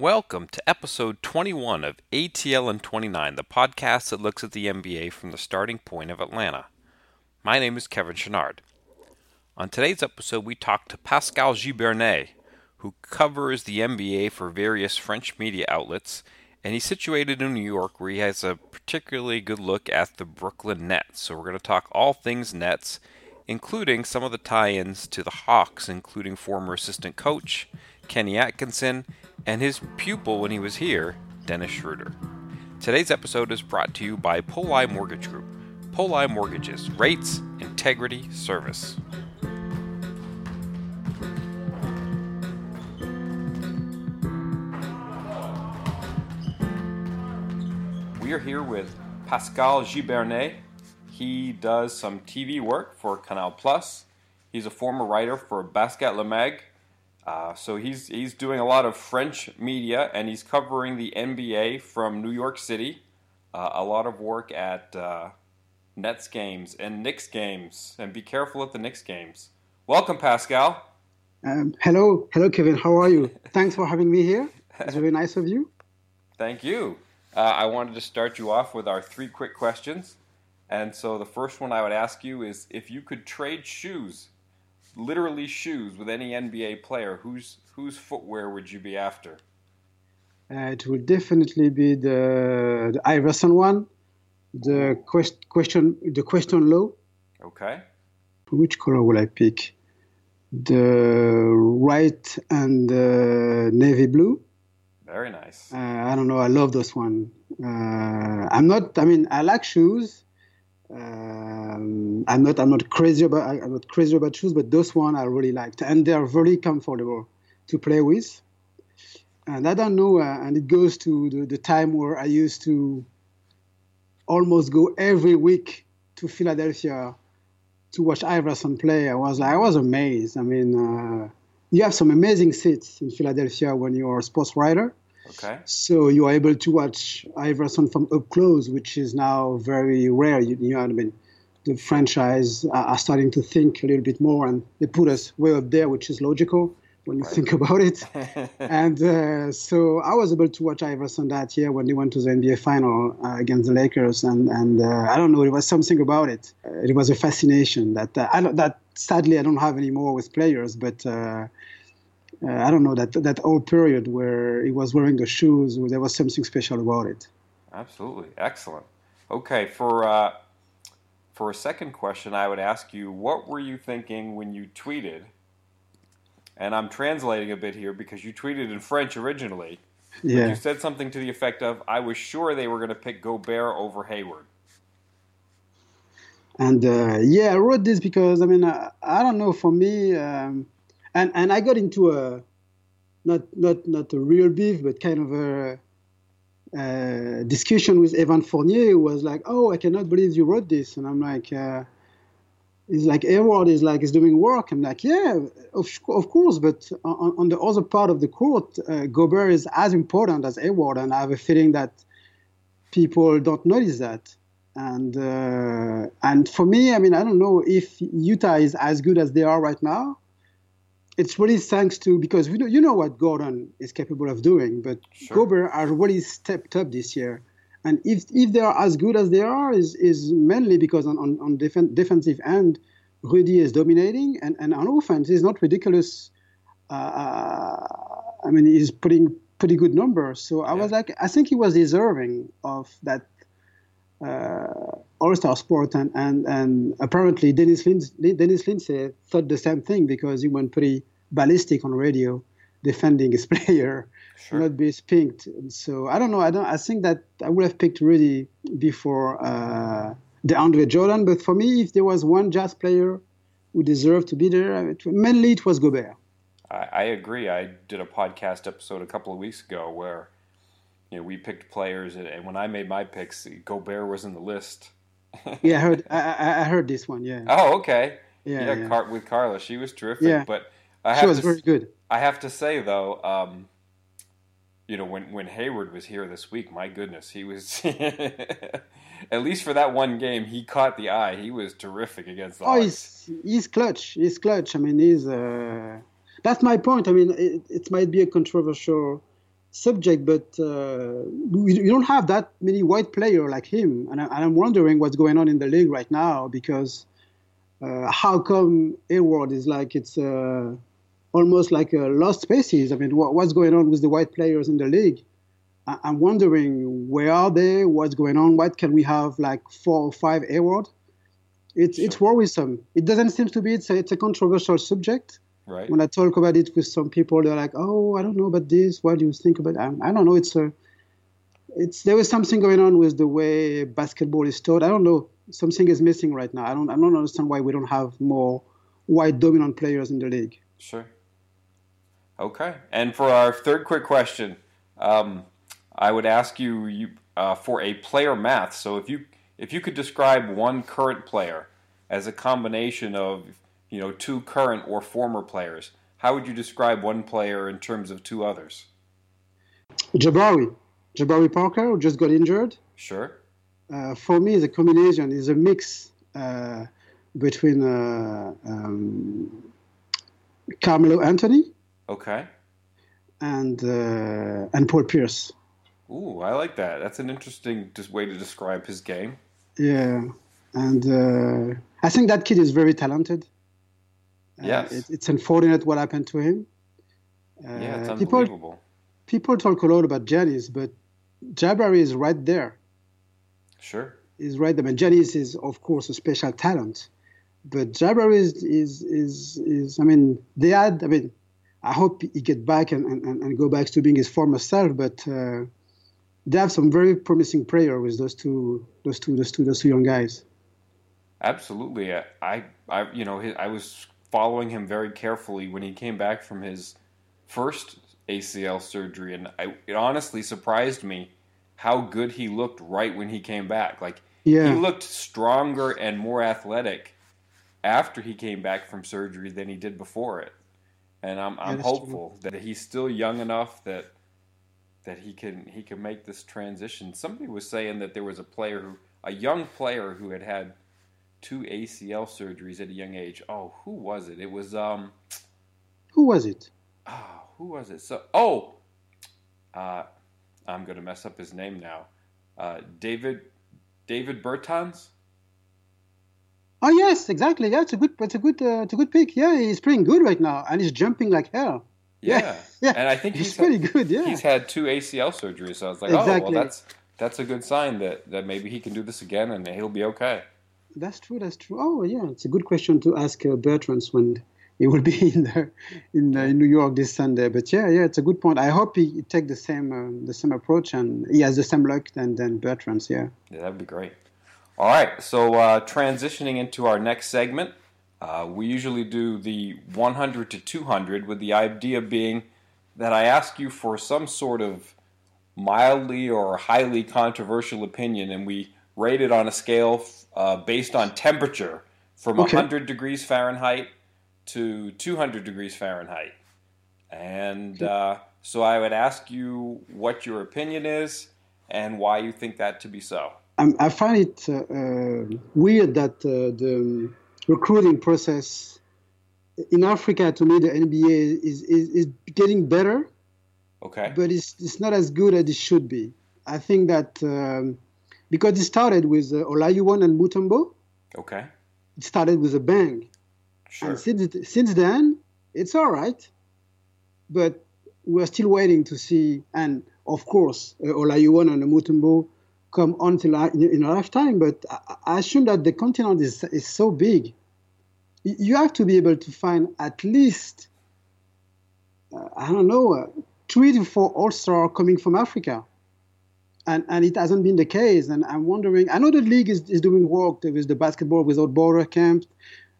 Welcome to episode 21 of ATL and 29, the podcast that looks at the NBA from the starting point of Atlanta. My name is Kevin Chenard. On today's episode, we talk to Pascal Giberné, who covers the NBA for various French media outlets, and he's situated in New York where he has a particularly good look at the Brooklyn Nets. So we're going to talk all things Nets, including some of the tie ins to the Hawks, including former assistant coach Kenny Atkinson and his pupil when he was here, Dennis Schroeder. Today's episode is brought to you by Poli Mortgage Group. Poli Mortgages, rates, integrity, service. We are here with Pascal Giberné. He does some TV work for Canal Plus. He's a former writer for Basket Le Mag uh, so he's he's doing a lot of French media, and he's covering the NBA from New York City. Uh, a lot of work at uh, Nets games and Knicks games, and be careful at the Knicks games. Welcome, Pascal. Um, hello, hello, Kevin. How are you? Thanks for having me here. It's very nice of you. Thank you. Uh, I wanted to start you off with our three quick questions. And so the first one I would ask you is if you could trade shoes literally shoes with any NBA player, whose whose footwear would you be after? Uh, it would definitely be the, the Iverson one, the quest, question the question low. Okay. Which color will I pick? The white and the navy blue. Very nice. Uh, I don't know. I love this one. Uh, I'm not. I mean, I like shoes. Um, I'm not I'm not crazy about I'm not crazy about shoes, but those one I really liked, and they are very comfortable to play with. And I don't know, uh, and it goes to the, the time where I used to almost go every week to Philadelphia to watch Iverson play. I was I was amazed. I mean, uh, you have some amazing seats in Philadelphia when you're a sports writer. Okay. So you are able to watch Iverson from up close, which is now very rare. You, you know what I mean? The franchise are starting to think a little bit more, and they put us way up there, which is logical when you right. think about it. and uh, so I was able to watch Iverson that year when they went to the NBA final uh, against the Lakers, and and uh, I don't know, it was something about it. it was a fascination that uh, I that sadly I don't have anymore with players, but uh, I don't know that that old period where he was wearing the shoes, there was something special about it. Absolutely, excellent. Okay, for uh, for a second question, I would ask you, what were you thinking when you tweeted? And I'm translating a bit here because you tweeted in French originally. Yeah. You said something to the effect of, "I was sure they were going to pick Gobert over Hayward." And uh, yeah, I wrote this because I mean, I, I don't know. For me. Um, and and I got into a not not not a real beef, but kind of a, discussion with Evan Fournier, who was like, "Oh, I cannot believe you wrote this," and I'm like. Uh, He's like Hayward is like is doing work. I'm like, yeah, of, of course, but on, on the other part of the court, uh, Gobert is as important as Hayward, and I have a feeling that people don't notice that. And uh, and for me, I mean, I don't know if Utah is as good as they are right now it's really thanks to because we know, you know what Gordon is capable of doing, but sure. Gobert are really stepped up this year. And if if they are as good as they are, is is mainly because on on, on def- defensive end, Rudy is dominating, and, and on offense, he's not ridiculous. Uh, uh, I mean, he's putting pretty good numbers. So I yeah. was like, I think he was deserving of that uh, all-star sport, and, and, and apparently Dennis Lindsey, Dennis Lindsey thought the same thing because he went pretty ballistic on radio defending his player, sure. not be spinked. So I don't know. I don't. I think that I would have picked Rudy before uh, DeAndre Jordan. But for me, if there was one Jazz player who deserved to be there, it, mainly it was Gobert. I, I agree. I did a podcast episode a couple of weeks ago where you know we picked players, and when I made my picks, Gobert was in the list. yeah, I heard. I, I, heard this one. Yeah. Oh, okay. Yeah, yeah, yeah. Car- with Carla, she was terrific. Yeah. but I have she was to, very good. I have to say though, um, you know, when when Hayward was here this week, my goodness, he was. at least for that one game, he caught the eye. He was terrific against the. Oh, he's he's clutch. He's clutch. I mean, he's. Uh, that's my point. I mean, it, it might be a controversial subject, but uh, we, we don't have that many white players like him, and, I, am wondering what's going on in the league right now because uh, how come Hayward is like it's uh, almost like a lost species? I mean, what, what's going on with the white players in the league? I, am wondering where are they? What's going on? What can we have like four or five Hayward? It's sure. it's worrisome. It doesn't seem to be. It's a, it's a controversial subject Right. When I talk about it with some people, they're like, "Oh, I don't know about this. What do you think about?" It? I don't know. It's a, it's there was something going on with the way basketball is taught. I don't know. Something is missing right now. I don't. I don't understand why we don't have more white dominant players in the league. Sure. Okay. And for our third quick question, um, I would ask you, you uh, for a player math. So if you if you could describe one current player as a combination of you know, two current or former players. How would you describe one player in terms of two others? Jabari. Jabari Parker, who just got injured. Sure. Uh, for me, the combination is a mix uh, between uh, um, Carmelo Anthony. Okay. And uh, and Paul Pierce. Ooh, I like that. That's an interesting way to describe his game. Yeah, and uh, I think that kid is very talented. Yes. It, it's unfortunate what happened to him. Uh, yeah, it's unbelievable. People, people talk a lot about Giannis, but Jabari is right there. Sure. He's right there. And Giannis is, of course, a special talent. But Jabari is, is, is, is, I mean, they had, I mean, I hope he get back and, and, and go back to being his former self, but uh, they have some very promising player with those two, those two, those two, those two young guys. Absolutely. I, I, you know, I was following him very carefully when he came back from his first ACL surgery, and I, it honestly surprised me how good he looked right when he came back. Like yeah. he looked stronger and more athletic after he came back from surgery than he did before it. And I'm, I'm hopeful true. that he's still young enough that that he can he can make this transition. Somebody was saying that there was a player who a young player who had had two ACL surgeries at a young age. Oh, who was it? It was um. Who was it? Oh, who was it? So oh, uh, I'm gonna mess up his name now. Uh, David David Bertans. Oh yes, exactly. Yeah, it's a good, it's a good, uh, it's a good pick. Yeah, he's playing good right now, and he's jumping like hell. Yeah, yeah. yeah. And I think he's, he's pretty had, good. Yeah, he's had two ACL surgeries, so I was like, exactly. oh, well, that's that's a good sign that that maybe he can do this again and he'll be okay. That's true. That's true. Oh, yeah, it's a good question to ask uh, Bertans when he will be in the, in, the, in New York this Sunday. But yeah, yeah, it's a good point. I hope he, he take the same uh, the same approach and he has the same luck than than Bertans. Yeah. Yeah, that'd be great. All right, so uh, transitioning into our next segment, uh, we usually do the 100 to 200, with the idea being that I ask you for some sort of mildly or highly controversial opinion, and we rate it on a scale uh, based on temperature from okay. 100 degrees Fahrenheit to 200 degrees Fahrenheit. And uh, so I would ask you what your opinion is and why you think that to be so. I find it uh, uh, weird that uh, the recruiting process in Africa, to me, the NBA is, is, is getting better. Okay. But it's, it's not as good as it should be. I think that um, because it started with uh, Olajuwon and Mutombo. Okay. It started with a bang. Sure. And since, since then, it's all right. But we're still waiting to see, and of course, uh, Olajuwon and Mutombo come until in, in a lifetime. But I, I assume that the continent is, is so big. You have to be able to find at least, uh, I don't know, uh, three to four All Star coming from Africa and, and it hasn't been the case. And I'm wondering, I know the league is, is doing work. There is the basketball without border camp.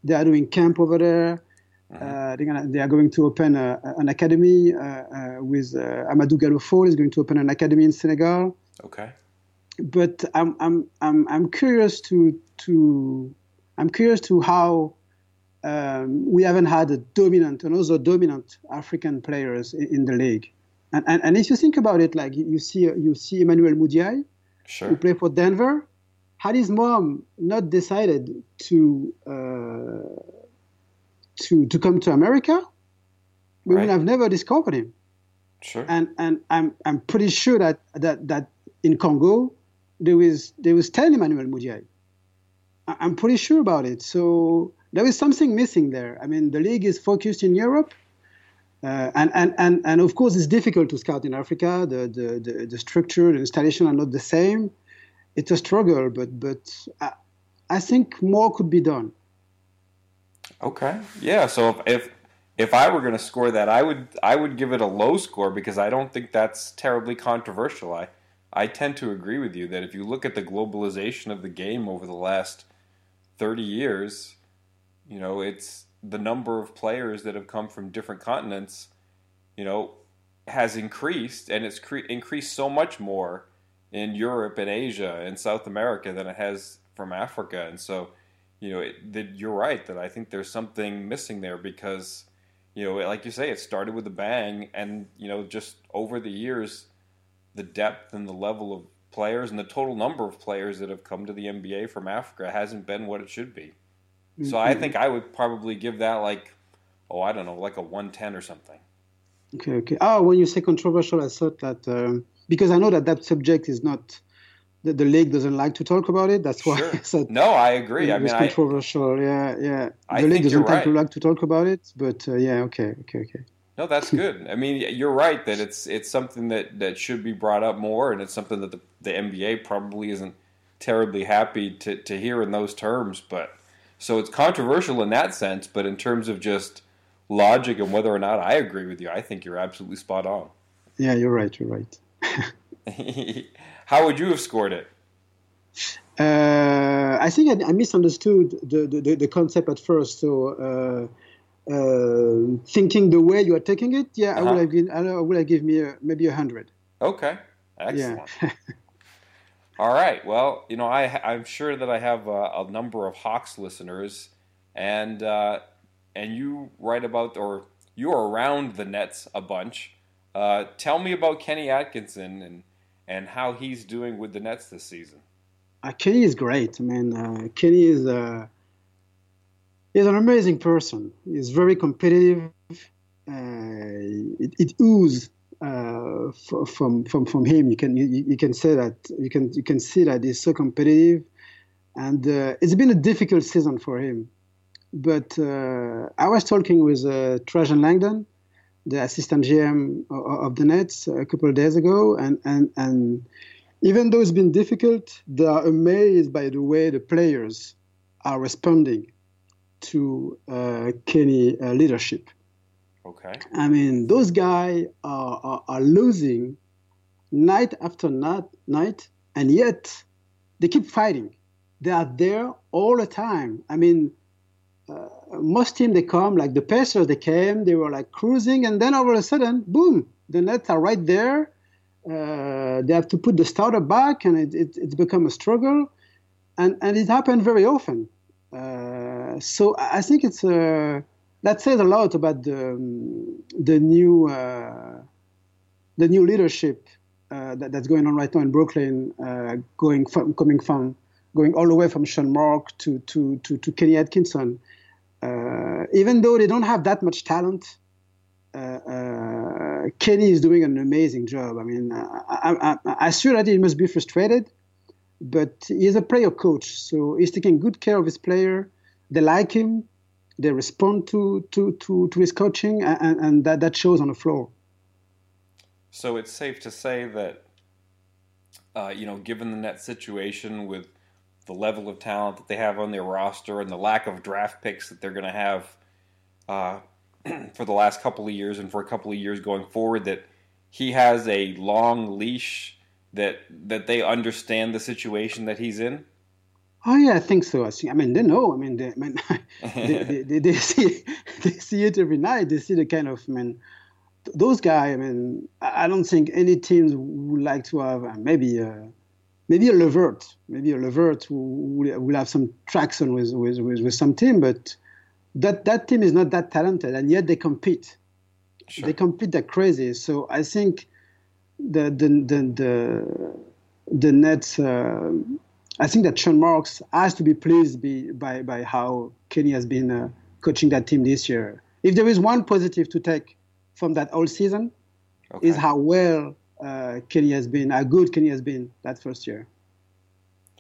They are doing camp over there. Mm-hmm. Uh, they're gonna, they are going to open a, an academy uh, uh, with uh, Amadou Gallo Fall is going to open an academy in Senegal. Okay. But I'm, I'm, I'm, I'm curious to, to I'm curious to how um, we haven't had a dominant, another dominant African players in, in the league. And, and, and if you think about it, like you see you see Emmanuel Mudiay, sure. who played for Denver, had his mom not decided to uh, to to come to America, we right. would have never discovered him. Sure. And and I'm I'm pretty sure that that that in Congo there was there was ten Emmanuel Mudiay. I'm pretty sure about it. So there is something missing there. I mean, the league is focused in Europe, uh, and, and, and, and of course, it's difficult to scout in Africa. The, the, the, the, structure, the installation are not the same. It's a struggle, but, but I, I think more could be done. Okay. Yeah. So if, if I were going to score that, I would I would give it a low score because I don't think that's terribly controversial. I I tend to agree with you that if you look at the globalization of the game over the last 30 years, you know, it's the number of players that have come from different continents, you know, has increased and it's cre- increased so much more in Europe and Asia and South America than it has from Africa. And so, you know, it, that you're right that I think there's something missing there because, you know, like you say, it started with a bang, and you know, just over the years, the depth and the level of players and the total number of players that have come to the NBA from Africa hasn't been what it should be. So I think I would probably give that like, oh, I don't know, like a 110 or something. Okay, okay. Oh, when you say controversial, I thought that um, because I know that that subject is not the, the league doesn't like to talk about it. That's why Sure. I said No, I agree. I it mean, was I, controversial. yeah, yeah. I the league think doesn't you're like to right. like to talk about it, but uh, yeah, okay, okay, okay. no, that's good. I mean, you're right that it's it's something that, that should be brought up more, and it's something that the, the NBA probably isn't terribly happy to, to hear in those terms. But so it's controversial in that sense, but in terms of just logic and whether or not I agree with you, I think you're absolutely spot on. Yeah, you're right. You're right. How would you have scored it? Uh, I think I, I misunderstood the, the, the concept at first. So, uh, uh, thinking the way you are taking it, yeah, I Uh-huh. would have given, I would have given me a, maybe a hundred. Okay, excellent. Yeah. All right. Well, you know, I I'm sure that I have a, a number of Hawks listeners, and uh, and you write about or you're around the Nets a bunch. Uh, tell me about Kenny Atkinson and and how he's doing with the Nets this season. Uh, Kenny is great. I mean, uh, Kenny is uh, he's an amazing person. He's very competitive. Uh, it, it oozes uh, from from from him. You can you, you can say that you can you can see that he's so competitive, and uh, it's been a difficult season for him. But uh, I was talking with uh, Trajan Langdon, the assistant GM of the Nets, a couple of days ago, and and and even though it's been difficult, they are amazed by the way the players are responding to uh, Kenny leadership. Okay. I mean, those guys are, are, are losing night after night, night, and yet they keep fighting. They are there all the time. I mean, uh, most teams they come like the Pacers. They came, they were like cruising, and then all of a sudden, boom, the Nets are right there. Uh, they have to put the starter back, and it, it, it's become a struggle, and and it happened very often. Uh, so I I think it's a that says a lot about the um, the new uh, the new leadership uh, that, that's going on right now in Brooklyn, uh, going from coming from going all the way from Sean Mark to to to, to Kenny Atkinson. Uh, even though they don't have that much talent, uh, uh, Kenny is doing an amazing job. I mean, I, I, I, I sure that he must be frustrated, but he's a player coach, so he's taking good care of his player. They like him they respond to to to, to his coaching and, and that, that shows on the floor So it's safe to say that, uh, you know, given the net situation with the level of talent that they have on their roster and the lack of draft picks that they're going to have uh, for the last couple of years and for a couple of years going forward, that he has a long leash that that they understand the situation that he's in. Oh yeah i think so i, think, I mean they know i mean they, I mean, they, they, they, they see they see it every night they see the kind of I mean th- those guys i mean i don't think any teams would like to have uh, maybe uh, maybe a Levert, maybe a Levert who will, will have some traction with, with, with, with some team, but that, that team is not that talented, and yet they compete. Sure. They compete like crazy. So I think the the the the, the Nets. Uh, I think that Sean Marks has to be pleased be, by by how Kenny has been uh, coaching that team this year. If there is one positive to take from that whole season, okay. is how well uh, Kenny has been, how good Kenny has been that first year.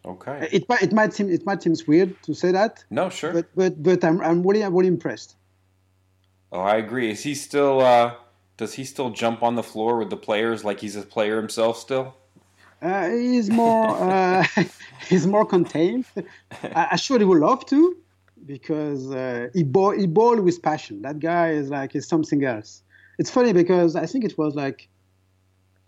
Okay. It, it might seem it might seem weird to say that. No, sure. But but but I'm I'm really I'm really impressed. Oh, I agree. Is he still? Uh, does he still jump on the floor with the players like he's a player himself still? Uh, he's more uh, he's more contained. I, I sure he would love to, because uh, he ball he ball with passion. That guy is like is something else. It's funny because I think it was like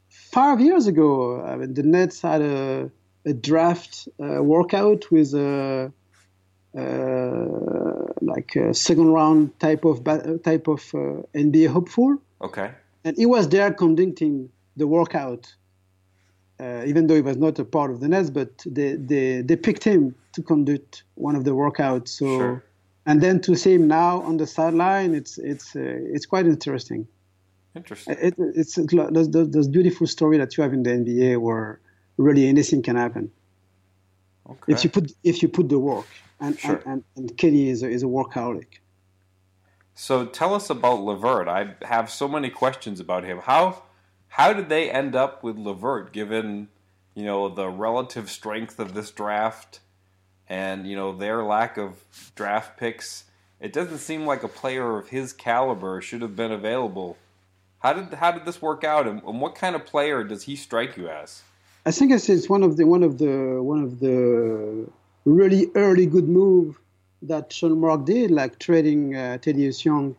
five years ago. I mean, the Nets had a a draft uh, workout with a, uh, like a second round type of type of uh, NBA hopeful. Okay. And he was there conducting the workout, uh, even though he was not a part of the Nets, but they, they, they picked him to conduct one of the workouts. So, sure. and then to see him now on the sideline, it's it's uh, it's quite interesting. Interesting. It, it's, it's those, those beautiful story that you have in the NBA where really anything can happen. Okay. If you put if you put the work, and sure. and, and, and Kenny is a, is a workaholic. So tell us about LeVert. I have so many questions about him. How how did they end up with LeVert, given you know the relative strength of this draft, and you know their lack of draft picks? It doesn't seem like a player of his caliber should have been available. How did how did this work out, and, and what kind of player does he strike you as? I think it's one of the one of the one of the really early good move that Sean Mark did, like trading uh, Thaddeus Young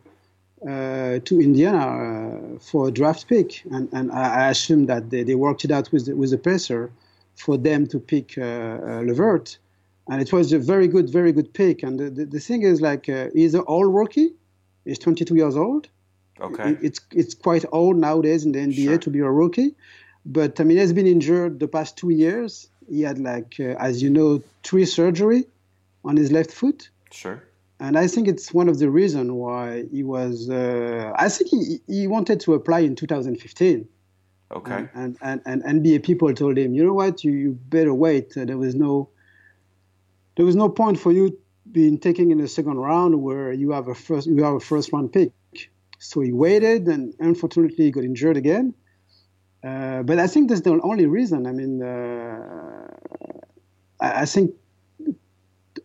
uh, to Indiana uh, for a draft pick, and and I assume that they, they worked it out with the, with the Pacer for them to pick uh, uh, Levert, and it was a very good very good pick. And the, the, the thing is, like uh, he's an old rookie, he's 22 years old. Okay, it's it's quite old nowadays in the NBA sure. to be a rookie. But I mean, he's been injured the past two years. He had like, uh, as you know, three surgery on his left foot. Sure. And I think it's one of the reasons why he was. Uh, I think he, he wanted to apply in 2015. Okay. And, and, and, and NBA people told him, you know what, you, you better wait. Uh, there was no. There was no point for you being taken in the second round where you have a first you have a first round pick. So he waited, and unfortunately, he got injured again. Uh, but I think that's the only reason. I mean, uh, I, I, think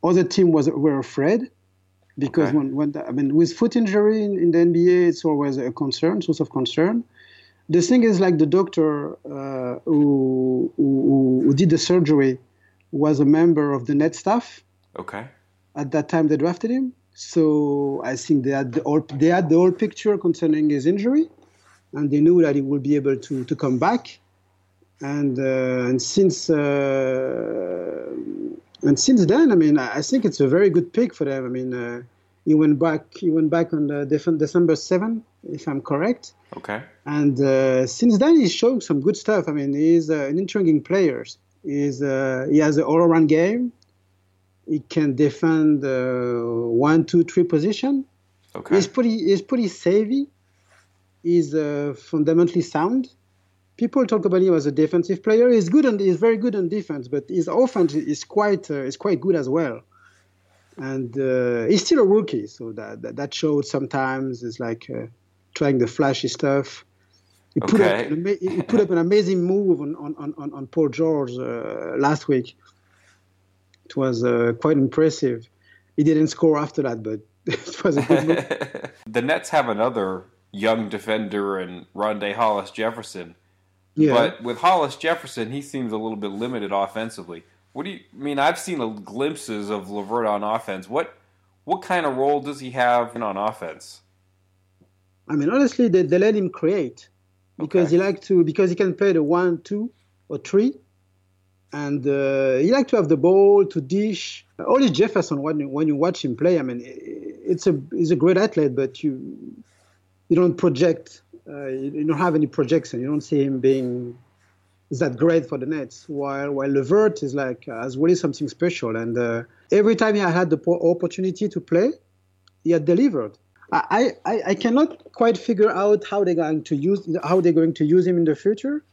other team was were afraid because okay. when, when the, I mean with foot injury in, in, the NBA, it's always a concern, source of concern. The thing is, like the doctor uh, who, who, who did the surgery was a member of the net staff. Okay. At that time, they drafted him, so I think they had the whole, they had the whole picture concerning his injury and they knew that he would be able to, to come back. And uh, and since uh, and since then, I mean, I think it's a very good pick for them. I mean, uh, he went back he went back on December seven, if I'm correct. Okay. And uh, since then, he's showing some good stuff. I mean, he's uh, an intriguing player. He's uh, he has an all-around game. He can defend one, two, three position. Okay. He's pretty he's pretty savvy He's uh, fundamentally sound. People talk about him as a defensive player. He's good and he's very good on defense, but his offense is quite uh, is quite good as well. And uh, he's still a rookie, so that that, that shows sometimes. It's like uh, trying the flashy stuff. He put, okay. up, an, he put up an amazing move on on, on, on Paul George uh, last week. It was uh, quite impressive. He didn't score after that, but it was a good move. the Nets have another young defender in Rondae Hollis Jefferson. Yeah. But with Hollis Jefferson, he seems a little bit limited offensively. What do you I mean? I've seen a, glimpses of LeVert on offense. What what kind of role does he have on offense? I mean, honestly, they, they let him create because Okay. he like to because he can play the one, two, or three, and uh, he like to have the ball to dish. Hollis Jefferson, when you, when you watch him play, I mean, it's a he's a great athlete, but you you don't project, uh, you, you don't have any projection. You don't see him being that great for the Nets. While while Levert is like uh, has really something special, and uh, every time he had the opportunity to play, he had delivered. I, I, I cannot quite figure out how they're going to use how they're going to use him in the future.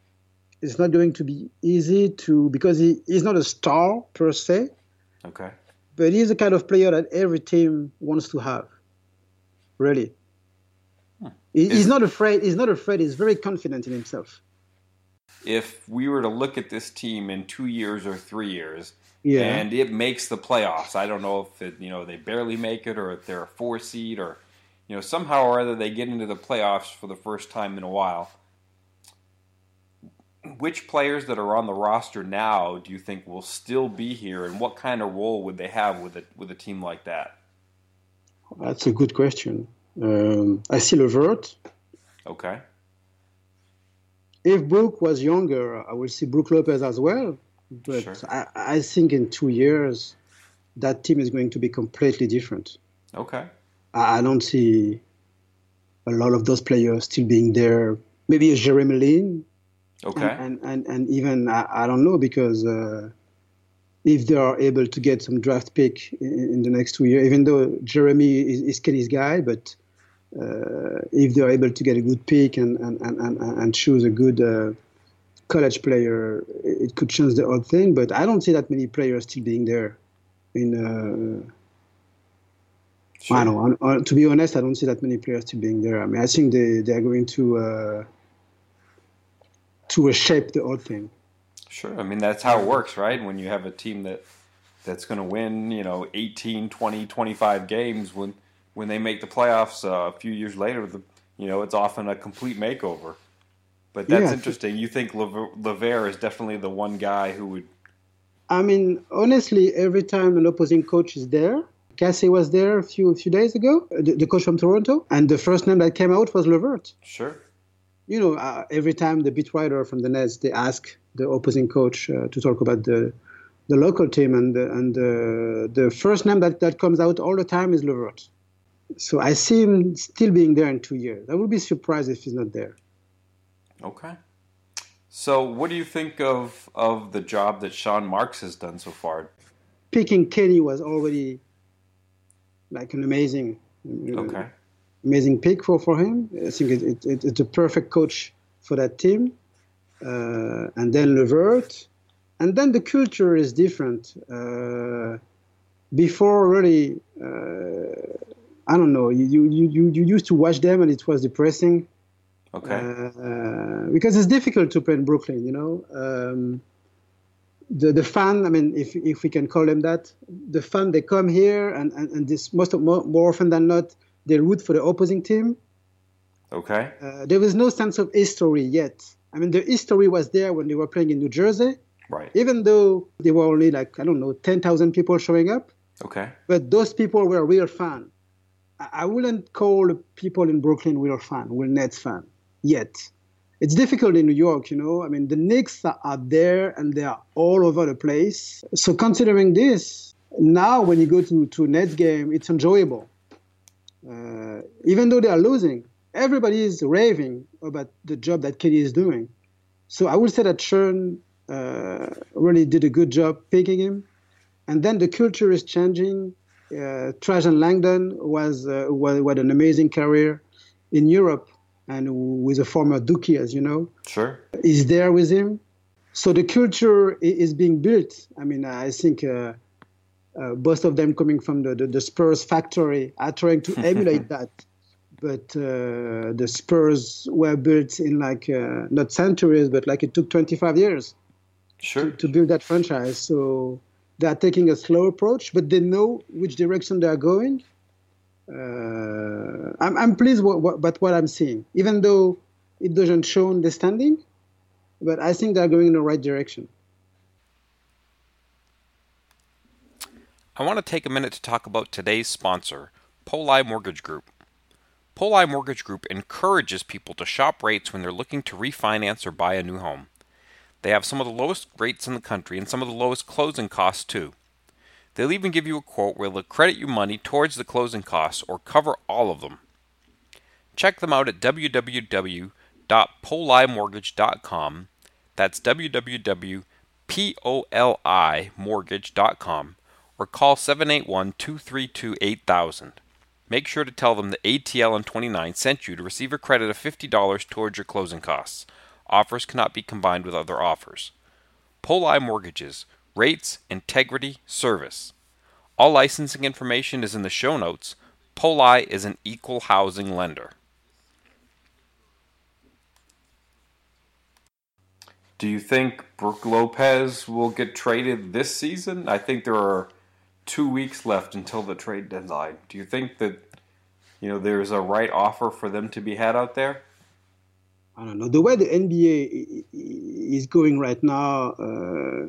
It's not going to be easy to because he, he's not a star per se, Okay. but he's the kind of player that every team wants to have. Really. He, he's not afraid. He's not afraid. He's very confident in himself. If we were to look at this team in two years or three years, Yeah. and it makes the playoffs, I don't know if it, you know they barely make it or if they're a four seed or you know somehow or other they get into the playoffs for the first time in a while. Which players that are on the roster now do you think will still be here, and what kind of role would they have with a with a team like that? That's a good question. Um, I see Levert. Okay, If Brook was younger, I would see Brook Lopez as well. But Sure. I, I think in two years, that team is going to be completely different. okay, I, I don't see a lot of those players still being there. Maybe a Jeremy Lin, okay, and, and, and even I, I don't know because uh, if they are able to get some draft pick in, in the next two years, even though Jeremy is, is Kenny's guy, but if they are able to get a good pick and and, and, and, and choose a good uh, college player, it could change the whole thing. But I don't see that many players still being there. In uh, Sure. I don't know. uh, To be honest, I don't see that many players still being there. I mean, I think they, they are going to uh, to shape the whole thing. Sure. I mean, that's how it works, right? When you have a team that that's going to win, you know, 18, 20, 25 games when when they make the playoffs uh, a few years later, the, you know, it's often a complete makeover. But that's Yeah. interesting. You think Lever- Lever is definitely the one guy who would I mean, honestly, every time an opposing coach is there, Casey was there a few a few days ago, uh, the, the coach from Toronto, and the first name that came out was Levert. Sure. You know, uh, every time the beat writer from the Nets they ask the opposing coach uh, to talk about the the local team, and the, and the, the first name that, that comes out all the time is Levert. So I see him still being there in two years. I would be surprised if he's not there. Okay. So, what do you think of of the job that Sean Marks has done so far? Picking Kenny was already like an amazing, uh, Okay. amazing pick for, for him. I think it, it, it, it's a perfect coach for that team. Uh, and then Levert. And then the culture is different. Uh, before, really, uh, I don't know, you, you, you, you used to watch them and it was depressing. Okay. Uh, because it's difficult to play in Brooklyn, you know. Um, the the fan, I mean, if if we can call them that, the fan they come here and and, and this most of, more, more often than not they root for the opposing team. okay. Uh, there was no sense of history yet. I mean, the history was there when they were playing in New Jersey, Right. even though there were only like I don't know ten thousand people showing up Okay. but those people were real fan. I wouldn't call people in Brooklyn real fan, real Nets fan yet. It's difficult in New York, you know. I mean, the Knicks are, there and they are all over the place. So considering this, now when you go to to Nets game, it's enjoyable. Uh, even though they are losing, everybody is raving about the job that Kenny is doing. So I would say that Sean uh, really did a good job picking him and then the culture is changing. Uh, Trajan Langdon was, uh, was had an amazing career in Europe and with a former Dukie, as you know, Sure. is there with him. So the culture is being built. I mean, I think uh, uh, both of them coming from the, the, the Spurs factory are trying to emulate that. But uh, the Spurs were built in like uh, not centuries, but like it took 25 years Sure. to build that franchise. So they are taking a slow approach, but they know which direction they are going. Uh, I'm, I'm pleased with what, what I'm seeing, even though it doesn't show in the standing, but I think they're going in the right direction. I want to take a minute to talk about today's sponsor, Poli Mortgage Group. Poli Mortgage Group encourages people to shop rates when they're looking to refinance or buy a new home. They have some of the lowest rates in the country and some of the lowest closing costs too. They'll even give you a quote where they'll credit you money towards the closing costs or cover all of them. Check them out at www.polimortgage.com. That's www.polimortgage.com or call 781 232 8000. Make sure to tell them that ATL and 29 sent you to receive a credit of $50 towards your closing costs offers cannot be combined with other offers. Poli Mortgages, rates, integrity, service. All licensing information is in the show notes. Poli is an equal housing lender. Do you think Brook Lopez will get traded this season? I think there are two weeks left until the trade deadline. Do you think that you know there's a right offer for them to be had out there? I don't know. The way the NBA is going right now, uh,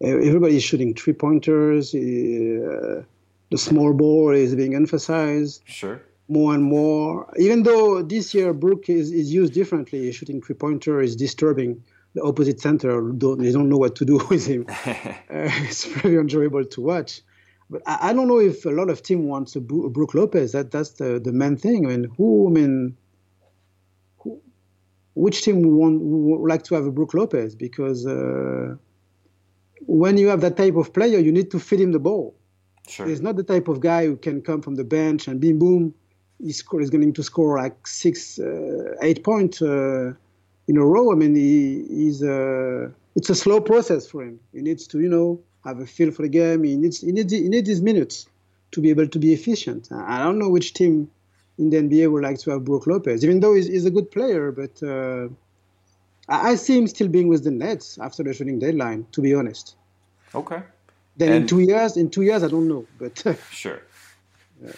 is shooting three pointers. Uh, the small ball is being emphasized. Sure. More and more. Even though this year Brook is, is used differently, shooting three pointer is disturbing the opposite center. Don't, they don't know what to do with him. uh, it's very enjoyable to watch. But I, I, don't know if a lot of team wants a Brook Lopez. That that's the, the main thing. I mean, who I mean, which team would want would like to have a Brook Lopez? Because uh, when you have that type of player, you need to feed him the ball. Sure. He's not the type of guy who can come from the bench and boom, boom, he's, he's going to score like six, uh, eight points uh, in a row. I mean, he, he's uh, it's a slow process for him. He needs to, you know, have a feel for the game. He needs, he needs, he needs his minutes to be able to be efficient. I don't know which team in the NBA would like to have Brook Lopez, even though he's, he's a good player, but uh, I, I see him still being with the Nets after the shooting deadline, to be honest. Okay. Then and in two years, in two years, I don't know, but sure. Yeah.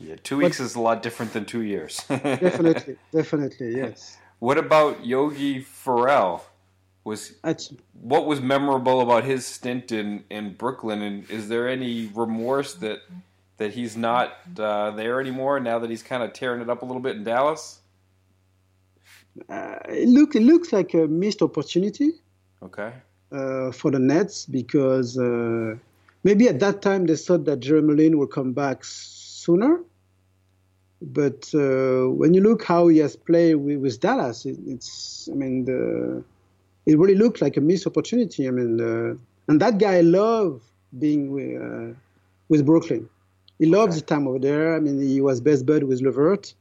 yeah two weeks but, is a lot different than two years. definitely, definitely, yes. What about Yogi Ferrell? Was what was memorable about his stint in, in Brooklyn, and is there any remorse that that he's not uh, there anymore now that he's kind of tearing it up a little bit in Dallas? Uh, it look it looks like a missed opportunity. Okay uh, for the Nets because uh, maybe at that time they thought that Jeremy Lin would come back sooner. But uh, when you look how he has played with, with Dallas, it, it's I mean the, it really looked like a missed opportunity. I mean, uh, and that guy loved being with, uh, with Brooklyn. He loved okay. the time over there. I mean, he was best bud with LeVert.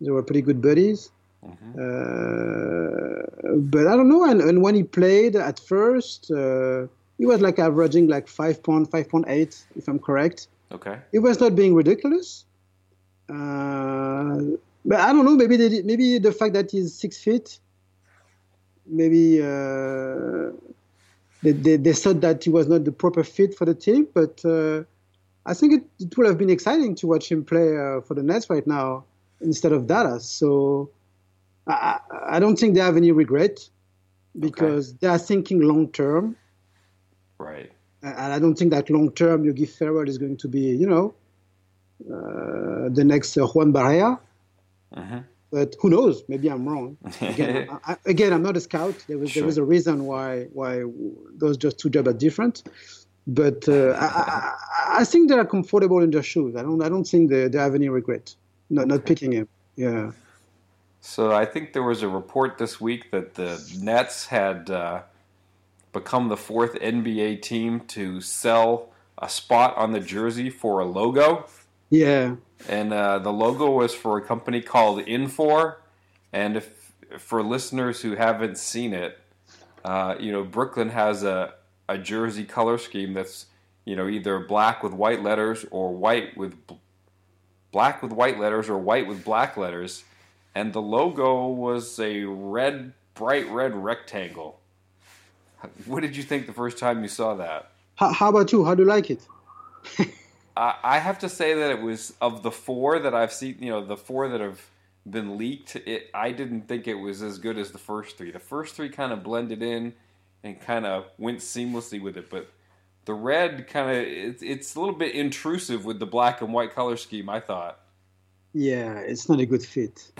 They were pretty good buddies. Mm-hmm. Uh, but I don't know. And, and, when he played at first, uh, he was like averaging like 5.5.8, if I'm correct. Okay. He was not being ridiculous. Uh, but I don't know. Maybe they, maybe the fact that he's six feet, maybe uh, they, they, they, thought that he was not the proper fit for the team. But uh, I think it, it would have been exciting to watch him play uh, for the Nets right now instead of Dallas. So I, I don't think they have any regret because okay. they are thinking long term. Right. And I don't think that long term Yogi Ferrell is going to be, you know, uh, the next uh, Juan Barea. Mm-hmm. But who knows? Maybe I'm wrong. Again, I, again, I'm not a scout. There was sure. there was a reason why why those just two jobs are different. But uh, I, I, think they are comfortable in their shoes. I don't I don't think they, they have any regret not not picking him. Yeah. So I think there was a report this week that the Nets had uh, become the fourth NBA team to sell a spot on the jersey for a logo. Yeah. And uh, the logo was for a company called Infor. And if for listeners who haven't seen it, uh, you know, Brooklyn has a, a jersey color scheme that's, you know, either black with white letters or white with black with white letters or white with black letters and the logo was a red, bright red rectangle. What did you think the first time you saw that? How, how about you? How do you like it? I, I have to say that it was of the four that I've seen. You know, the four that have been leaked. It I didn't think it was as good as the first three. The first three kind of blended in and kind of went seamlessly with it, but the red kind of it's, it's a little bit intrusive with the black and white color scheme. I thought. Yeah, it's not a good fit.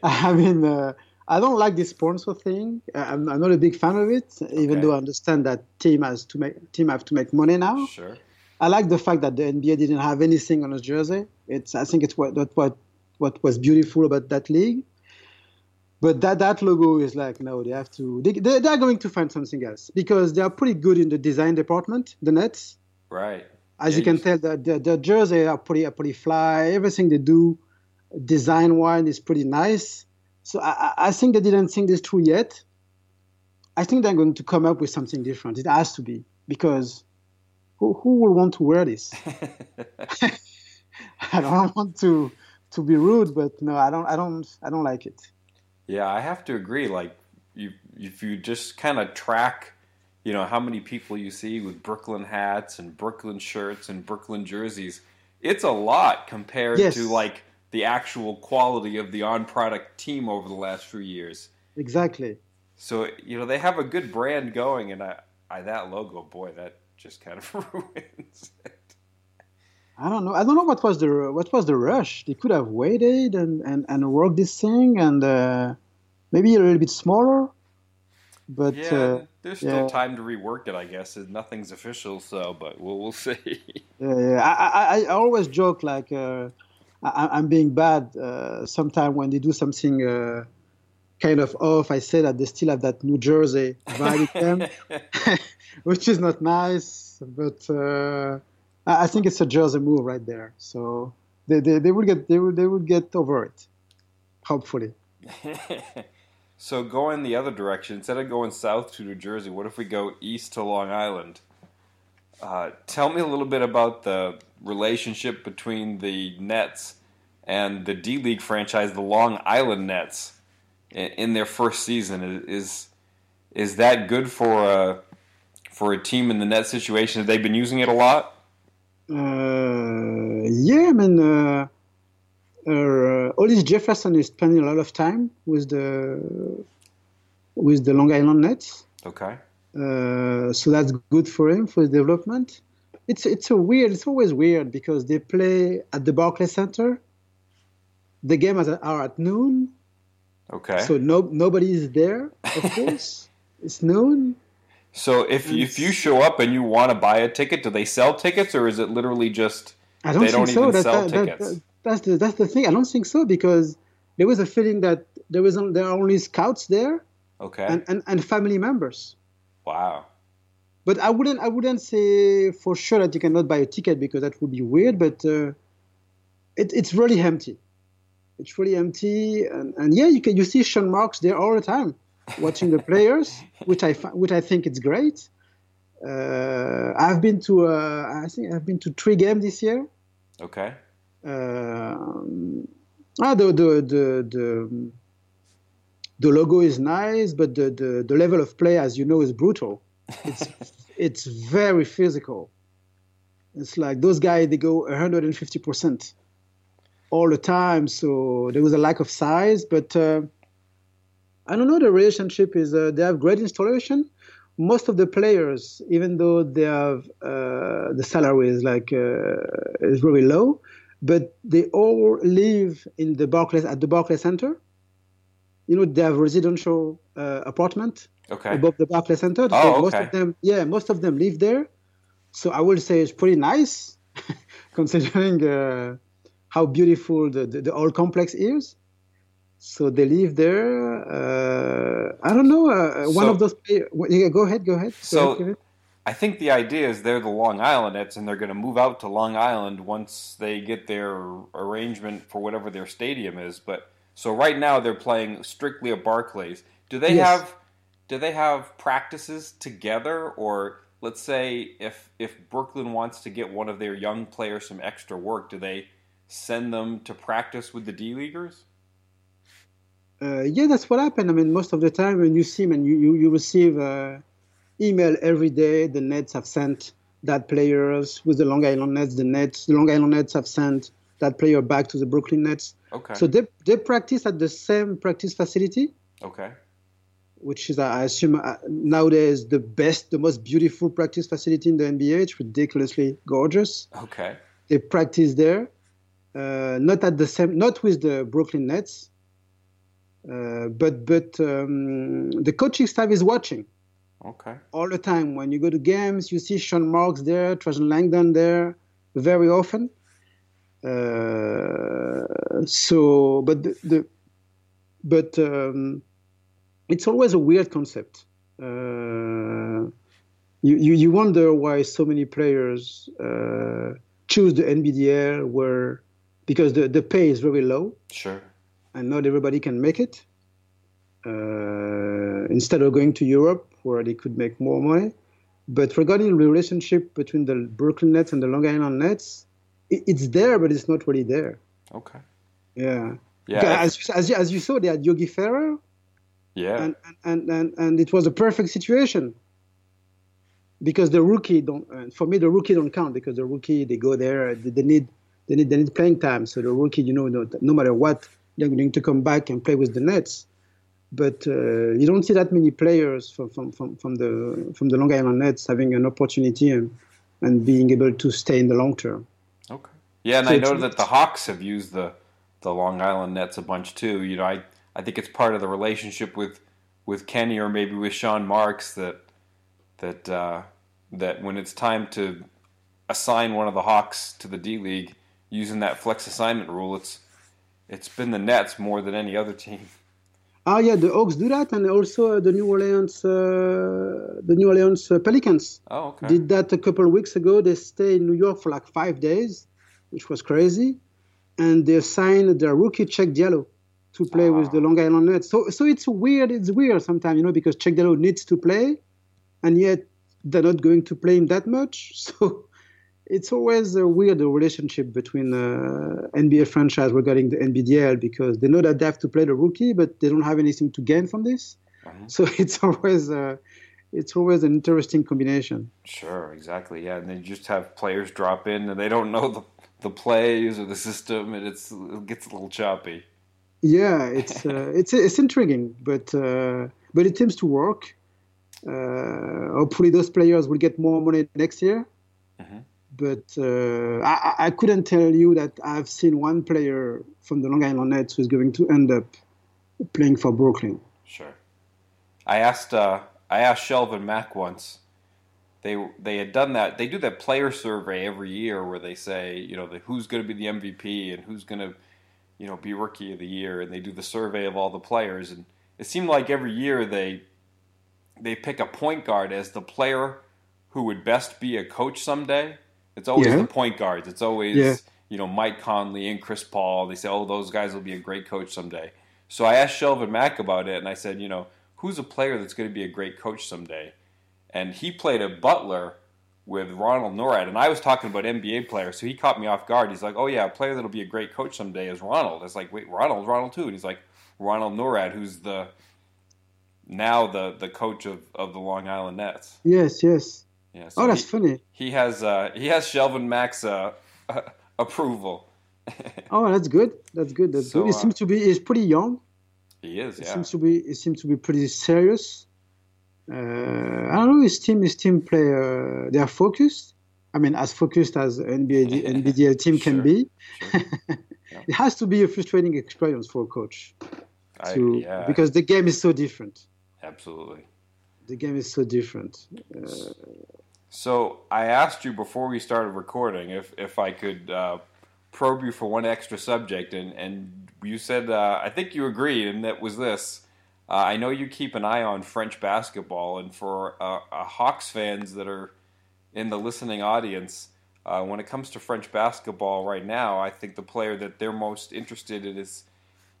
I mean, uh, I don't like this sponsor thing. I'm, I'm, not a big fan of it, even okay. though I understand that team has to make team have to make money now. Sure. I like the fact that the NBA didn't have anything on his jersey. It's I think it's what what what was beautiful about that league. But that, that logo is like no, they have to they, they are going to find something else because they are pretty good in the design department, the Nets. Right as yeah, you can tell, the, the, the jersey are pretty, are pretty fly. Everything they do, design wise, is pretty nice. So I, I think they didn't think this through yet. I think they're going to come up with something different. It has to be because who, who will want to wear this? I don't want to to be rude, but no, I don't, I don't, I don't like it. Yeah, I have to agree. Like you if you just kind of track, you know, how many people you see with Brooklyn hats and Brooklyn shirts and Brooklyn jerseys, it's a lot compared Yes. to like the actual quality of the on product team over the last few years. Exactly. So you know they have a good brand going, and I, I that logo, boy, that just kind of ruins it. I don't know. I don't know what was the what was the rush. They could have waited and and and worked this thing and uh, maybe a little bit smaller. But Yeah, uh, there's still yeah. time to rework it, I guess. Nothing's official, so but we'll we'll see. yeah, yeah. I, I I always joke like uh, I, I'm being bad. Uh, sometime when they do something uh, kind of off, I say that they still have that New Jersey vibe in them, which is not nice. But uh, I think it's a Jersey move right there. So they, they, they will get they will they will get over it, hopefully. so going the other direction, instead of going south to New Jersey, what if we go east to Long Island? Uh, tell me a little bit about the relationship between the Nets and the D League franchise, the Long Island Nets, in, in their first season. Is is that good for a for a team in the net situation? Have they been using it a lot? Uh, yeah, I mean, uh, uh, Hollis Jefferson is spending a lot of time with the with the Long Island Nets, Okay. uh, so that's good for him for his development. It's it's a weird. It's always weird because they play at the Barclays Center. The game is at- are at noon, Okay. so no nobody is there. Of course, it's noon. So if if you show up and you want to buy a ticket, do they sell tickets or is it literally just I don't They think don't so. even That- sell that- that- tickets. that- that's the that's the thing. I don't think so because there was a feeling that there was there are only scouts there okay? and, and, and family members. wow. But I wouldn't I wouldn't say for sure that you cannot buy a ticket because that would be weird. But uh, it, it's really empty. It's really empty, and, and yeah, you can you see Sean Marks there all the time, watching the players, which I which I think it's great. Uh, I've been to uh, I think I've been to three games this year. Okay. Um, ah, the, the, the, the, the logo is nice, but the, the, the level of play, as you know, is brutal. It's, it's very physical. It's like those guys, they go 150% all the time. So there was a lack of size, but uh, I don't know. The relationship is uh, they have great installation. Most of the players, even though they have uh, the salary is like uh, is very low, but they all live in the Barclays at the Barclays Center. You know, they have residential uh, apartment Okay. above the Barclays Center. So Oh, most okay. of them, yeah, most of them live there. So I would say it's pretty nice, considering uh, how beautiful the, the, the old complex is. So they live there. Uh, I don't know. Uh, one So- of those. Yeah, go ahead. Go ahead. Go So- ahead, I think the idea is they're the Long Island and they're going to move out to Long Island once they get their arrangement for whatever their stadium is. But so right now they're playing strictly at Barclays. Do they Yes. have do they have practices together or let's say if if Brooklyn wants to get one of their young players some extra work, do they send them to practice with the D leaguers? Uh, yeah, that's what happened. I mean, most of the time when you see and you, you, you receive uh, email every day, the Nets have sent that players with the Long Island Nets. The Nets, the Long Island Nets have sent that player back to the Brooklyn Nets. Okay. So they, they practice at the same practice facility, okay. which is, I assume, uh, nowadays the best, the most beautiful practice facility in the NBA. It's ridiculously gorgeous. Okay. They practice there, uh, not at the same, not with the Brooklyn Nets, but but um, the coaching staff is watching Okay. all the time. When you go to games, you see Sean Marks there, Trajan Langdon there, very often. Uh, so, but the, the but um, it's always a weird concept. Uh, you, you you wonder why so many players uh, choose the NBDL where because the, the pay is very low Sure. And not everybody can make it. Uh, instead of going to Europe where they could make more money. But regarding the relationship between the Brooklyn Nets and the Long Island Nets, it, it's there, but it's not really there. Okay. Yeah. Yeah. as, as, you- as you saw, they had Yogi Ferrell, Yeah. And, and, and, and it was a perfect situation because the rookie don't. Uh, for me, the rookie don't count because the rookie they go there. They, they need they need they need playing time. So the rookie, you know, no, no matter what, they're going to come back and play with the Nets. But uh, you don't see that many players from, from, from, from the from the Long Island Nets having an opportunity and, and being able to stay in the long term. Okay. Yeah, and so I know that the Hawks have used the the Long Island Nets a bunch too. You know, I I think it's part of the relationship with with Kenny or maybe with Sean Marks that that uh, that when it's time to assign one of the Hawks to the D League using that flex assignment rule, it's it's been the Nets more than any other team. Ah, yeah, the Hawks do that, and also uh, the New Orleans, uh, the New Orleans uh, Pelicans oh, okay. did that a couple of weeks ago. They stayed in New York for like five days, which was crazy, and they signed their rookie Cheick Diallo to play with the Long Island Nets. So, so it's weird. It's weird sometimes, you know, because Cheick Diallo needs to play, and yet they're not going to play him that much. So it's always a weird relationship between uh, NBA franchise regarding the NBDL because they know that they have to play the rookie, but they don't have anything to gain from this. Mm-hmm. So it's always uh, it's always an interesting combination. Sure, exactly. Yeah, and they just have players drop in and they don't know the the plays or the system, and it's it gets a little choppy. Yeah, it's uh, it's it's intriguing, but uh, but it seems to work. Uh, hopefully, those players will get more money next year. Mm-hmm. But uh, I, I, couldn't tell you that I've seen one player from the Long Island Nets who's going to end up playing for Brooklyn. Sure. I asked uh, I asked Shelvin Mack once. They they had done that. They do that player survey every year where they say you know the, who's going to be the MVP and who's going to you know be rookie of the year, and they do the survey of all the players. And it seemed like every year they they pick a point guard as the player who would best be a coach someday. It's always yeah. the point guards. It's always yeah. you know Mike Conley and Chris Paul. They say, oh, those guys will be a great coach someday. So I asked Shelvin Mack about it, and I said, you know, who's a player that's going to be a great coach someday? And he played a Butler with Ronald Nored, and I was talking about NBA players, so he caught me off guard. He's like, "Oh yeah, a player that'll be a great coach someday is Ronald." It's like, "Wait, Ronald, Ronald too?" And he's like, "Ronald Nored, who's the now the the coach of, of the Long Island Nets. Yes, yes. Yeah, so oh, that's he, funny. He has uh, he has Shelvin Mack's uh, approval. oh, that's good. That's good. That's so, good. He uh, seems to be. He's pretty young. He is. Yeah. He seems to be. He seems to be pretty serious. Uh, I don't know. His team. His team play. Uh, they are focused. I mean, as focused as NBA NBDL team sure. can be. Sure. Yeah. it has to be a frustrating experience for a coach to, I, yeah. because the game is so different. Absolutely. The game is so different. Uh, so I asked you before we started recording if if I could uh, probe you for one extra subject, and and you said uh, I think you agreed, and that was this. Uh, I know you keep an eye on French basketball, and for uh, uh, Hawks fans that are in the listening audience, when it comes to French basketball right now, I think the player that they're most interested in is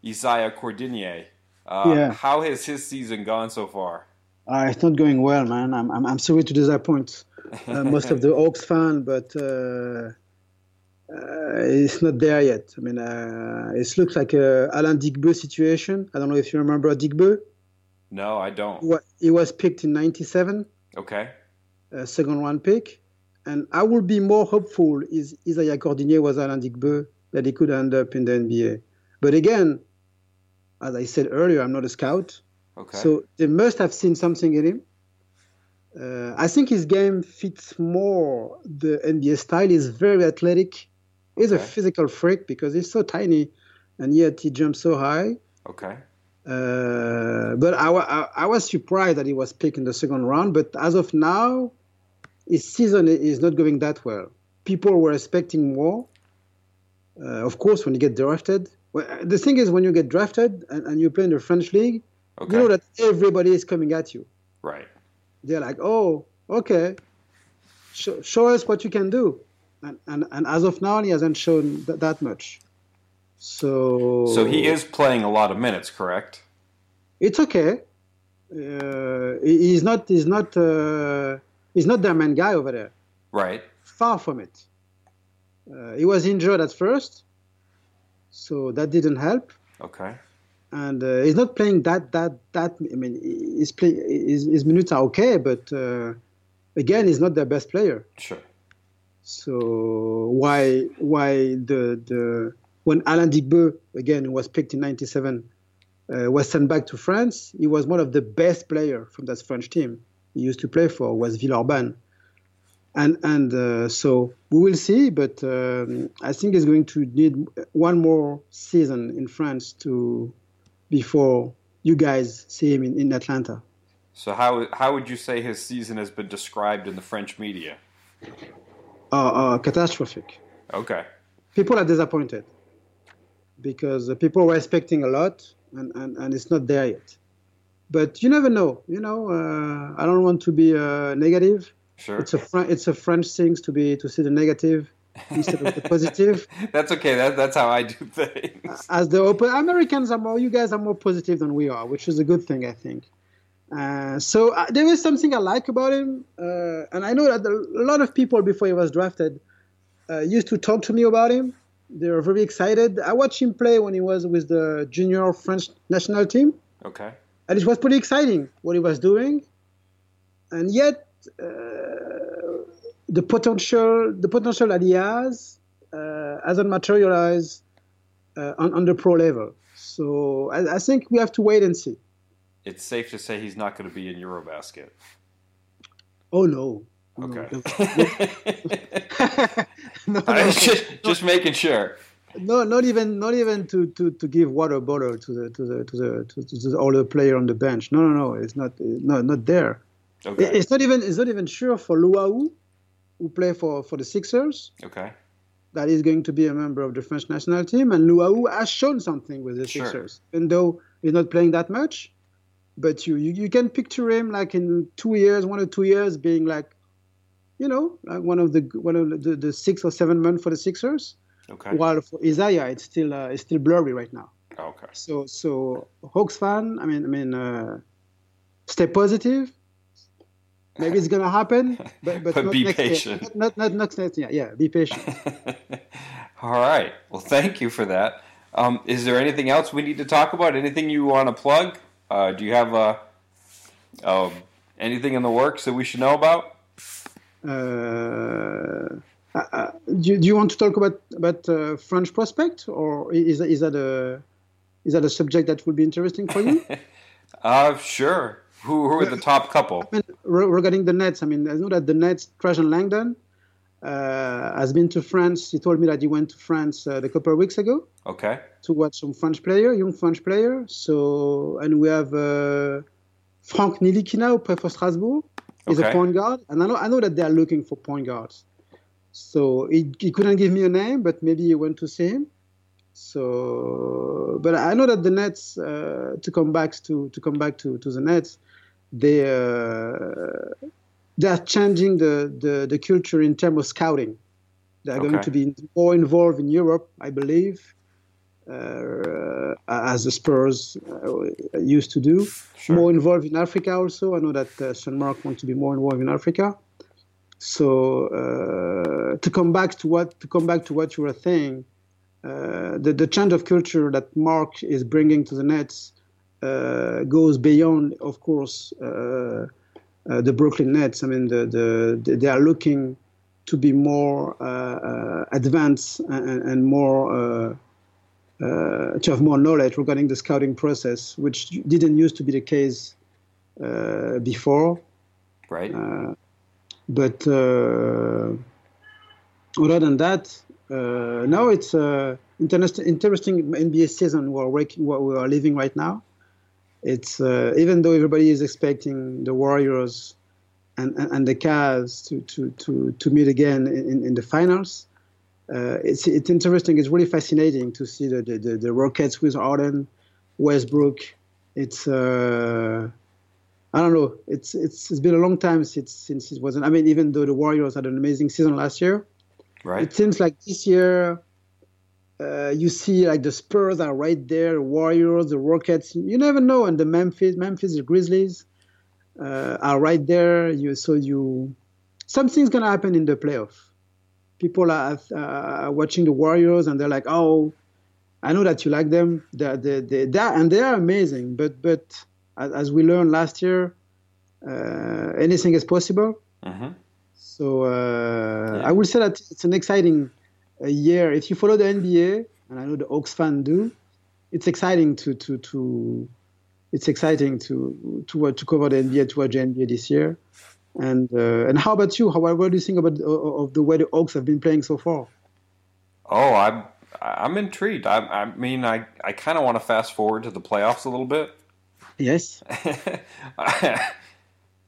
Isaiah Cordinier. Uh, yeah. How has his season gone so far? Uh, it's not going well, man. I'm, I'm, I'm sorry to disappoint uh, most of the Hawks fan, but uh, uh, it's not there yet. I mean, uh, it looks like a Alain Digbeu situation. I don't know if you remember Digbeu. No, I don't. He was picked in '97. Okay. second round pick, and I would be more hopeful is Isaiah Cordinier was Alain Digbeu that he could end up in the NBA. But again, as I said earlier, I'm not a scout. Okay. So they must have seen something in him. Uh, I think his game fits more the NBA style. He's very athletic. He's okay. a physical freak because he's so tiny, and yet he jumps so high. Okay. Uh, but I, I, I, was surprised that he was picked in the second round. But as of now, his season is not going that well. People were expecting more. Uh, of course, when you get drafted, well, the thing is, when you get drafted and, and you play in the French league, okay. you know that everybody is coming at you. Right. They're like, oh, okay, show, show us what you can do. And, and, and as of now, he hasn't shown th- that much. So. So he is playing a lot of minutes, correct? It's okay. Uh, he's not. He's not. Uh, he's not their main guy over there. Right. Far from it. Uh, he was injured at first, so that didn't help. Okay. And uh, he's not playing that that that. I mean, his play his, his minutes are okay, but uh, again, he's not their best player. Sure. So why why the the when Alain Digbeu again was picked in '97 uh, was sent back to France, he was one of the best player from that French team he used to play for was Villeurbanne. And and uh, so we will see, but um, I think he's going to need one more season in France to before you guys see him in, in Atlanta. So how how would you say his season has been described in the French media? Uh, uh, catastrophic. Okay. People are disappointed because people were expecting a lot, and, and, and it's not there yet. But you never know. You know, uh, I don't want to be uh, negative. Sure. It's a Fr- it's a French thing to be to see the negative instead of the positive. that's okay. That, that's how I do things. As the open Americans are more, you guys are more positive than we are, which is a good thing, I think. Uh, so uh, there is something I like about him, uh, and I know that a lot of people before he was drafted uh, used to talk to me about him. They were very excited. I watched him play when he was with the junior French national team. Okay. And it was pretty exciting what he was doing, and yet uh, the potential the potential that he has uh, hasn't materialized on, on the pro level. So I, I think we have to wait and see it's safe to say he's not going to be in Eurobasket. Oh no. Okay. No, no, no, just, just making sure. No, not even not even to, to, to give water bottle to the to the to the to, to the older player on the bench. No, no, no. It's not no not there. Okay. It's not even it's not even sure for Luwawu, who play for for the Sixers. Okay. That is going to be a member of the French national team, and Luwawu has shown something with the Sure. Sixers, even though he's not playing that much but you, you you can picture him like in two years, one or two years, being like, you know, like one of the one of the, the six or seven men for the Sixers. Okay. While for Isaiah, it's still uh, it's still blurry right now. Okay. So so Hawks fan, I mean I mean, uh, stay positive. Maybe it's gonna happen, but but, But not be next patient. Year. Not, not not next year. Yeah, be patient. All right. Well, thank you for that. Um, is there anything else we need to talk about? Anything you want to plug? Uh, do you have uh, um, anything in the works that we should know about? Uh, uh, do, do you want to talk about about uh, French prospect, or is is that a is that a subject that would be interesting for you? Uh, sure. Who, who are the top couple? I mean, regarding the Nets, I mean, I know that the Nets, Trajan Langdon, uh, has been to France. He told me that he went to France uh, a couple of weeks ago Okay. to watch some French player, young French player. So, and we have uh, Frank Ntilikina who plays for Strasbourg. He's Okay. a point guard, and I know I know that they are looking for point guards. So he, he couldn't give me a name, but maybe he went to see him. So, but I know that the Nets uh, to come back to to come back to, to the Nets, they uh, they are changing the, the, the culture in terms of scouting. They are going to be more involved in Europe, I believe, uh, as the Spurs uh, used to do. Sure. More involved in Africa also. I know that uh, Sean Mark wants to be more involved in Africa. So uh, to come back to what to come back to what you were saying, uh, the the change of culture that Mark is bringing to the Nets goes beyond, of course, uh, uh, the Brooklyn Nets. I mean, the, the, they are looking to be more uh, uh, advanced and, and more uh, uh, to have more knowledge regarding the scouting process, which didn't used to be the case uh, before. Right. Uh, but uh, other than that, uh, now it's uh, interest, interesting NBA season we're working, what we are living right now. It's uh, even though everybody is expecting the Warriors and, and, and the Cavs to, to, to, to meet again in, in the finals. Uh, it's it's interesting. It's really fascinating to see the the, the, the Rockets with Harden, Westbrook. It's uh, I don't know. It's it's it's been a long time since since it wasn't. I mean, even though the Warriors had an amazing season last year, Right. it seems like this year uh, you see like the Spurs are right there, the Warriors, the Rockets. You never know, and the Memphis, Memphis the Grizzlies uh, are right there. You so you something's gonna happen in the playoff. People are uh, watching the Warriors and they're like, oh, I know that you like them. They're, they're, they're and they are amazing. But but as we learned last year, uh, anything is possible. Mm-hmm. So uh, yeah. I would say that it's an exciting uh, year. If you follow the NBA, and I know the Hawks fan do, it's exciting to to to it's exciting to to to cover the NBA to watch the NBA this year. And uh, and how about you? How what do you think about of the way the Hawks have been playing so far? Oh, I'm I'm intrigued. I, I mean, I I kind of want to fast forward to the playoffs a little bit. Yes. uh,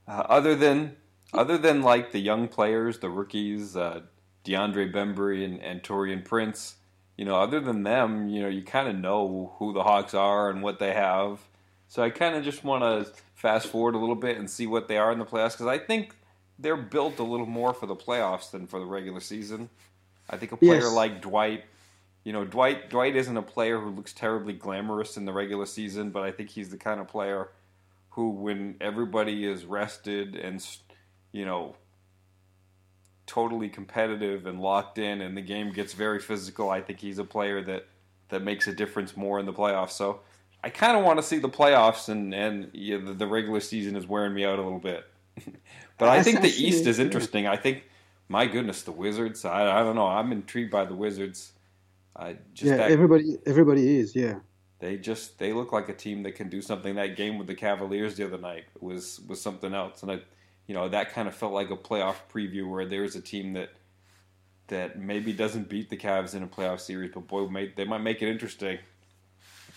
other than other than like the young players, the rookies, uh, DeAndre Bembry and, and Taurean Prince, you know, other than them, you know, you kind of know who the Hawks are and what they have. So I kind of just want to fast forward a little bit and see what they are in the playoffs because I think they're built a little more for the playoffs than for the regular season. I think a player yes. like Dwight, you know, Dwight Dwight isn't a player who looks terribly glamorous in the regular season, but I think he's the kind of player who, when everybody is rested and you know totally competitive and locked in, and the game gets very physical, I think he's a player that that makes a difference more in the playoffs. So I kind of want to see the playoffs, and and yeah, the, the, regular season is wearing me out a little bit. but I think the East is interesting. I think, my goodness, the Wizards. I, I don't know. I'm intrigued by the Wizards. I just yeah, that, everybody everybody is yeah. They just they look like a team that can do something. That game with the Cavaliers the other night was was something else, and I, you know, that kind of felt like a playoff preview where there's a team that that maybe doesn't beat the Cavs in a playoff series, but boy, they might make it interesting.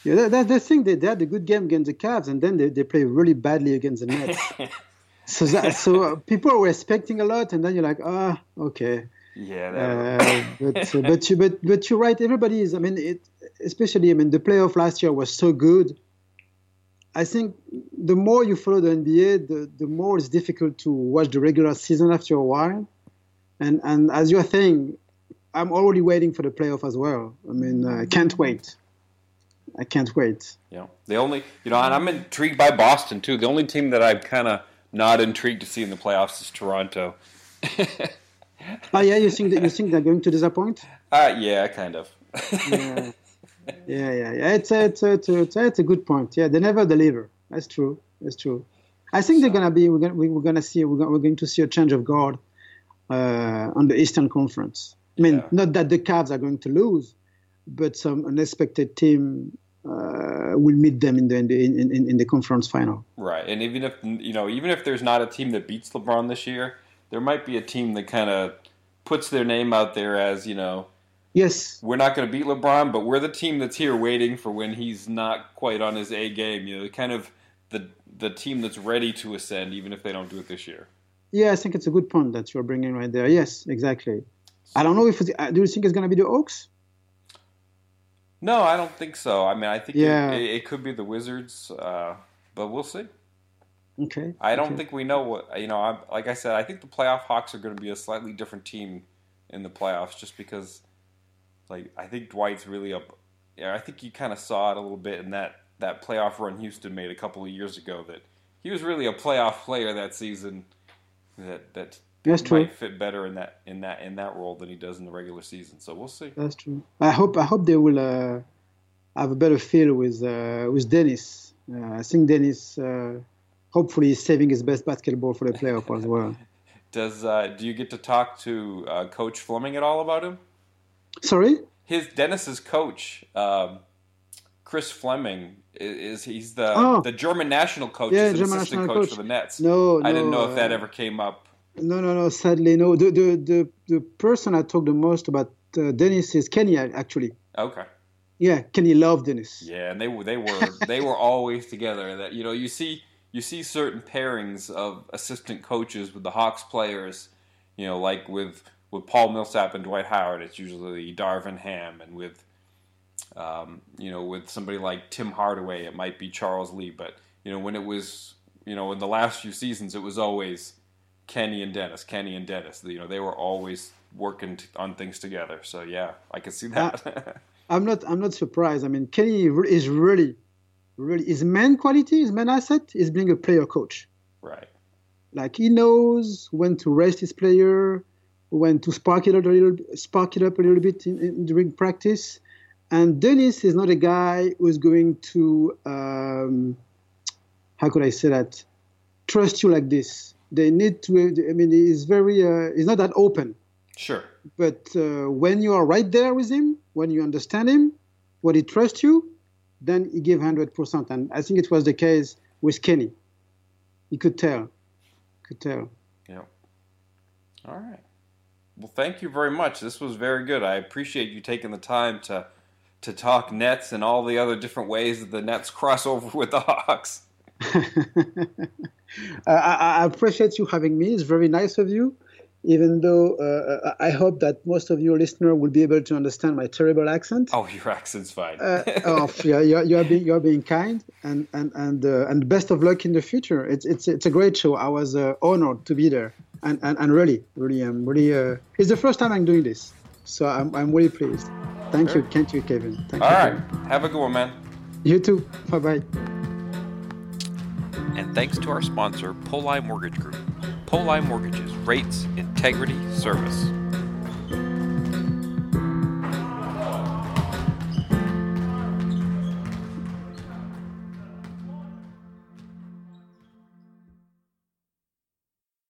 Yeah, that, that's the thing. They, they had a good game against the Cavs, and then they, they play really badly against the Nets. so that, so uh, people were expecting a lot, and then you're like, ah, oh, okay. Yeah. Uh, but uh, but you but but you're right. Everybody is. I mean, it especially. I mean, the playoff last year was so good. I think the more you follow the NBA, the, the more it's difficult to watch the regular season after a while. And and as you're saying, I'm already waiting for the playoff as well. I mean, I uh, can't wait. I can't wait. Yeah, the only you know, and I'm intrigued by Boston too. The only team that I'm kind of not intrigued to see in the playoffs is Toronto. oh yeah, you think that you think they're going to disappoint? Uh yeah, kind of. yeah. Yeah, yeah, yeah. It's a, it's a, it's a, it's a, it's a good point. Yeah, they never deliver. That's true. That's true. I think so. they're gonna be. We're gonna, we're gonna see. We're, gonna, we're going to see a change of guard uh, on the Eastern Conference. I mean, yeah. not that the Cavs are going to lose, but some unexpected team uh, will meet them in the in, in, in the conference final. Right, and even if you know, even if there's not a team that beats LeBron this year, there might be a team that kind of puts their name out there as you know. Yes, we're not going to beat LeBron, but we're the team that's here waiting for when he's not quite on his A game. You know, kind of the the team that's ready to ascend, even if they don't do it this year. Yeah, I think it's a good point that you're bringing right there. Yes, exactly. I don't know if do you think it's going to be the Hawks? No, I don't think so. I mean, I think yeah. it, it could be the Wizards, uh, but we'll see. Okay. I don't okay. think we know what you know. I'm, like I said, I think the playoff Hawks are going to be a slightly different team in the playoffs, just because, like, I think Dwight's really up. Yeah, I think you kind of saw it a little bit in that that playoff run Houston made a couple of years ago. That he was really a playoff player that season. That that that's true. Might fit better in that in that in that role than he does in the regular season. So we'll see. That's true. I hope I hope they will uh, have a better feel with uh, with Dennis. Uh, I think Dennis uh, hopefully is saving his best basketball for the playoff as well. Does uh, do you get to talk to uh, Coach Fleming at all about him? Sorry. His Dennis's coach, um, Chris Fleming, is, he's the oh. the German national coach, yeah, German assistant coach, coach, for the Nets. No, I no, didn't know if that ever came up no, no, no. Sadly, no. The the the, the person I talk the most about uh, Dennis is Kenny actually. Okay. Yeah, Kenny loved Dennis. Yeah, and they were they were they were always together. That you know you see you see certain pairings of assistant coaches with the Hawks players. You know, like with with Paul Millsap and Dwight Howard, it's usually Darvin Ham, and with um, you know with somebody like Tim Hardaway, it might be Charles Lee. But you know when it was you know in the last few seasons, it was always Kenny and Dennis, Kenny and Dennis. You know, they were always working t- on things together. So yeah, I can see that. uh, I'm not. I'm not surprised. I mean, Kenny is really, really his main quality, his main asset is being a player coach. Right. Like he knows when to rest his player, when to spark it up a little, spark it up a little bit in, in, during practice, And Dennis is not a guy who's going to, um, how could I say that, trust you like this. They need to, I mean, he's very, uh, he's not that open. Sure. But uh, when you are right there with him, when you understand him, when he trusts you, then he give 100%. And I think it was the case with Kenny. You could tell. Could tell. Yeah. All right. Well, thank you very much. This was very good. I appreciate you taking the time to to talk nets and all the other different ways that the nets cross over with the Hawks. I, I, appreciate you having me. It's very nice of you. Even though uh, I hope that most of your listener will be able to understand my terrible accent. Oh, your accent's fine. uh, oh, yeah, you're, you're, being you're being kind, and and and uh, and best of luck in the future. It's it's it's a great show. I was uh, honored to be there, and and, and really, really, I'm really. Uh, it's the first time I'm doing this, so I'm I'm really pleased. Thank sure. you, thank you, Kevin. Thank All you, right, Kevin. have a good one, man. You too. Bye bye. And thanks to our sponsor, Poli Mortgage Group. Poli Mortgages rates, integrity, service.